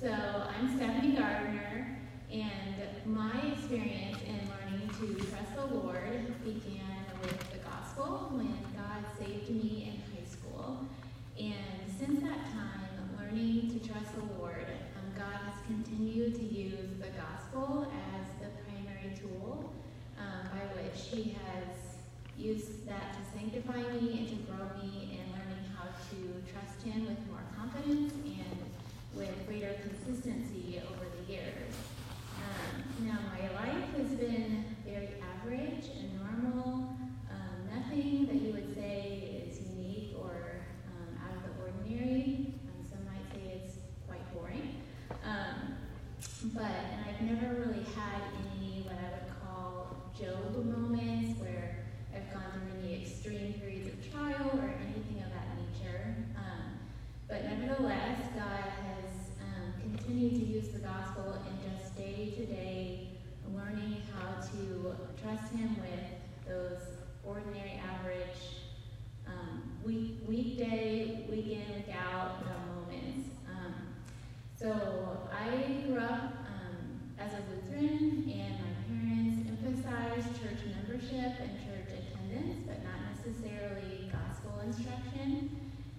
So I'm Stephanie Gardner, and my experience in learning to trust the Lord began with the gospel when God saved me in high school. And since that time, learning to trust the Lord, um, God has continued to use the gospel as the primary tool um, by which He has used that to sanctify me and to grow me in learning how to trust Him with more confidence with greater consistency over the years. Um, now, my life has been very average and normal, um, nothing that you would say is unique or um, out of the ordinary. Um, some might say it's quite boring. Um, but, and I've never really had any what I would call Job moments where I've gone through any extreme periods of trial or anything of that nature. Um, but nevertheless, God has um, continued to use the gospel in just day to day learning how to trust Him with those ordinary, average, um, week, weekday, weekend, week out moments. Um, so I grew up um, as a Lutheran, and my parents emphasized church membership and church attendance, but not necessarily gospel instruction.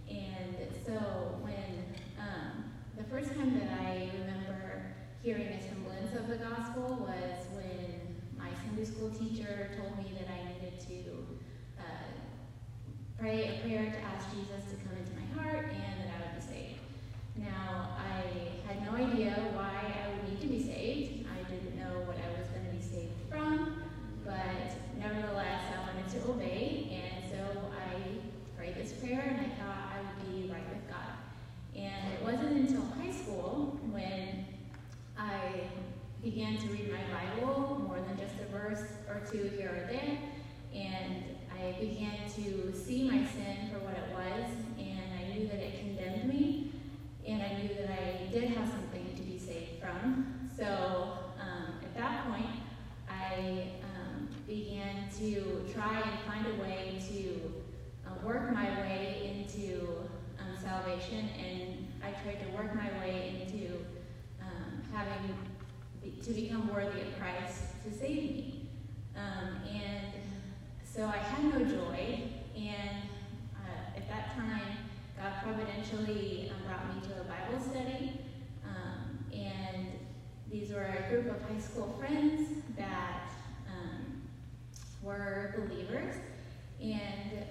And so when um, the first time that I remember hearing a semblance of the gospel was Sunday school teacher told me that I needed to uh, pray a prayer to ask Jesus to come into my heart and that I would be saved. Now, I had no idea why I would need to be saved. I didn't know what I was going to be saved from, but nevertheless, I wanted to obey, and so I prayed this prayer and I thought I would be right with God. And it wasn't until high school when I began to read my Bible more than just a verse or two here or there, and I began to see my sin for what it was, and I knew that it condemned me, and I knew that I did have something to be saved from. So um, at that point, I um, began to try and find a way to uh, work my way into um, salvation, and I tried to work my way into um, having to become worthy of Christ to save me. Um, and so I had no joy, and uh, at that time, God providentially um, brought me to a Bible study, um, and these were a group of high school friends that um, were believers, and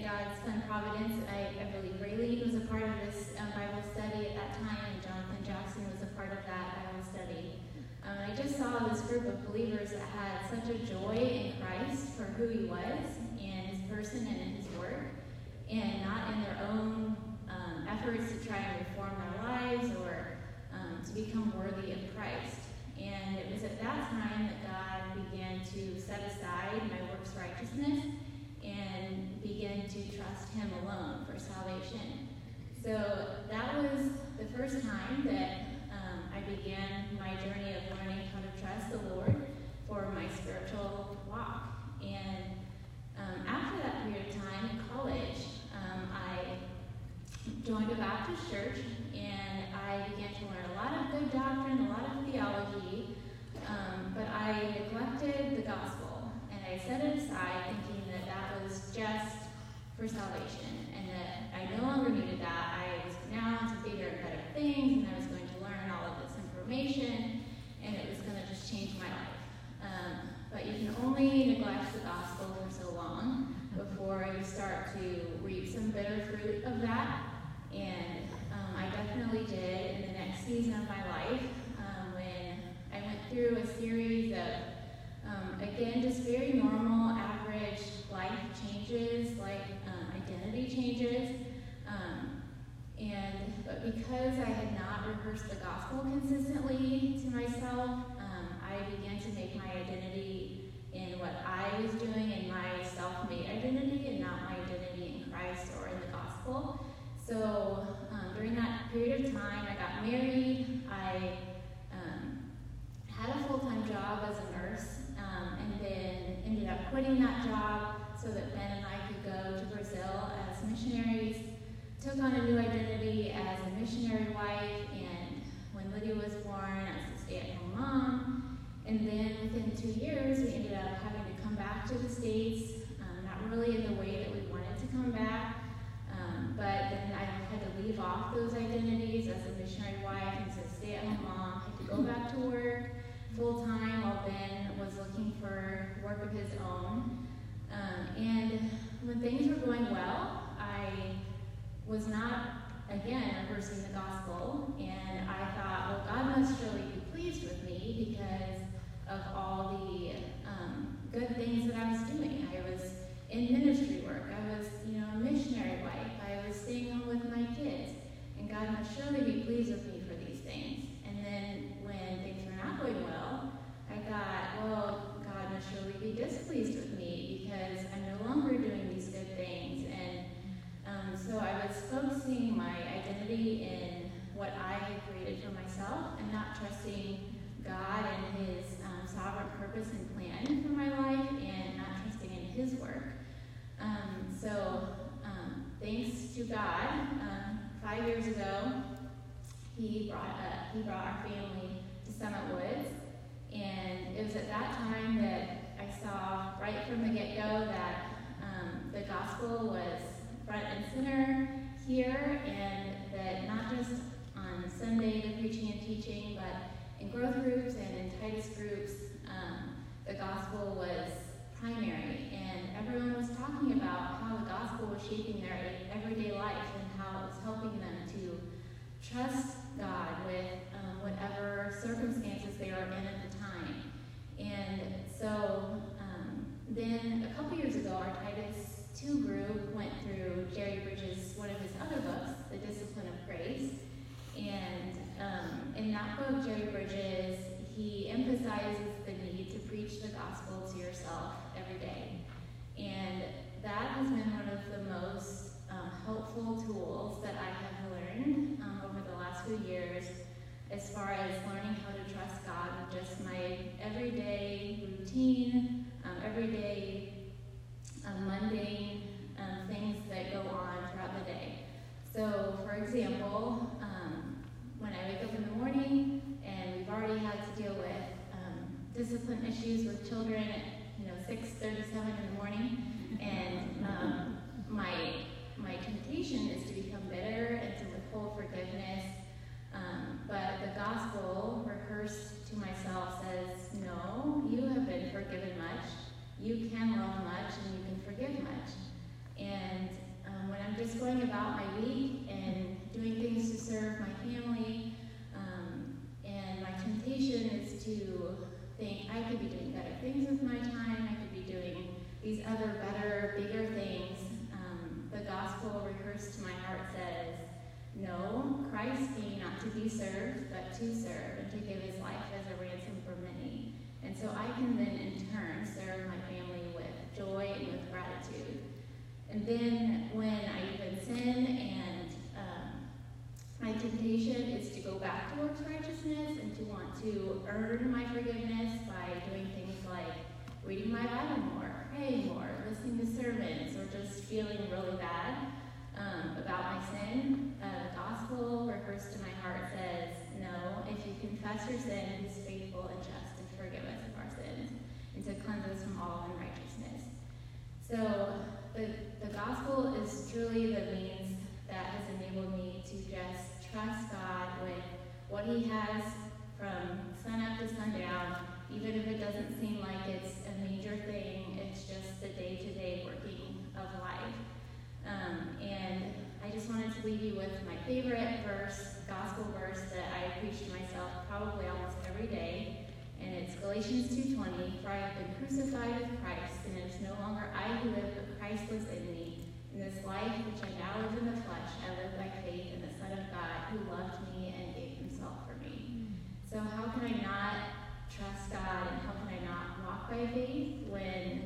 God's fun providence, I, I believe Raylene was a part of this um, Bible study at that time, and Jonathan Jackson was a part of that Bible study. Um, I just saw this group of believers that had such a joy in Christ for who he was and his person and in his work, and not in their own um, efforts to try and reform their lives or um, to become worthy of Christ. And it was at that time that God began to set aside my works righteousness and begin to trust Him alone for salvation. So that was the first time that um, I began my journey of learning how to trust the Lord for my spiritual walk. And um, after that period of time in college, um, I joined a Baptist church and I began to learn a lot of good doctrine, a lot of theology, um, but I neglected the gospel and I set it aside thinking that that was just for salvation and that I no longer needed that. I was now to bigger and better things and I was going to learn all of this information and it was going to just change my life. Um, but you can only neglect the gospel for so long before you start to reap some bitter fruit of that. And um, I definitely did in the next season of my life um, when I went through a series of, um, again, just very normal, average life changes, like um, identity changes. Um, and but because I had not rehearsed the gospel consistently to myself, um, I began to make my identity in what I was doing in my self-made identity and not my identity in Christ or in the gospel. So took on a new identity as a missionary wife, and when Lydia was born, I was a stay-at-home mom. And then within two years, we ended up having to come back to the States, um, not really in the way that we wanted to come back, um, but then I had to leave off those identities as a missionary wife and as a stay-at-home mom, had to go hmm. back to work full-time while Ben was looking for work of his own. Um, and when things were going well, was not again rehearsing the gospel, and I thought, well, God must surely be pleased with me because of all the um, good things that I was doing. I was in ministry work. I was, you know, a missionary wife. I was staying home with my kids, and God must surely be pleased with me for these things. And then when things were not going well, I thought, well, God must surely be displeased with me because I'm no longer doing these good things. And um, so I was focusing my identity in what I had created for myself and trusting God and His um, sovereign purpose and plan for my life and not trusting in His work. Um, so, um, thanks to God, um, five years ago, He brought, uh, he brought our family to Summit Woods. And it was at that time that I saw right from the get go that um, the gospel was front and center here, and that not just on Sunday, the preaching and teaching, but in growth groups and in Titus groups, um, the gospel was primary, and everyone was talking about how the gospel was shaping their everyday life and how it was helping them to trust God with um, whatever circumstances they were in at the time. And so um, then a couple years ago, our Titus 2 group went through Jerry Bridges' one of his other books, The Discipline of Grace. And um, in that book, Jerry Bridges, he emphasizes the need to preach the gospel to yourself every day. And that has been one of the most um, helpful tools that I have learned um, over the last few years as far as learning how to trust God with just my everyday routine, um, everyday um, mundane um, things that go on throughout the day. So, for example, when I wake up in the morning and we've already had to deal with um, discipline issues with children at you know 6:37 in the morning, and um, my my temptation is to become bitter and to withhold forgiveness. Um, but the gospel, rehearsed to myself, says, No, you have been forgiven much. You can love much and you can forgive much. And um, when I'm just going about my week and doing things to serve my family. Um, and my temptation is to think I could be doing better things with my time. I could be doing these other better, bigger things. Um, the gospel rehearsed to my heart says, no, Christ came not to be served, but to serve and to give his life as a ransom for many. And so I can then in turn serve my family with joy and with gratitude. And then when I even sin and my temptation is to go back towards righteousness and to to earn my forgiveness by doing things like reading my Bible more, praying more, listening to sermons, or just feeling really bad um, about my sin. Uh, the gospel refers to my heart says, No, if you confess your sin, he's faithful and just to forgive us of our sins and to cleanse us from all unrighteousness. So the, the gospel is truly the means that has enabled me to just trust God with what He has from sun up to sundown, even if it doesn't seem like it's a major thing, it's just the day to day working of life. Um, and I just wanted to leave you with my favorite verse, gospel verse that I preach to myself probably almost every day. And it's Galatians 2.20, For I have been crucified with Christ, and it is no longer I who live, but Christ lives in me. In this life which I now live in the flesh, I live by faith in the Son of God who loved me and So how can I not trust God and how can I not walk by faith when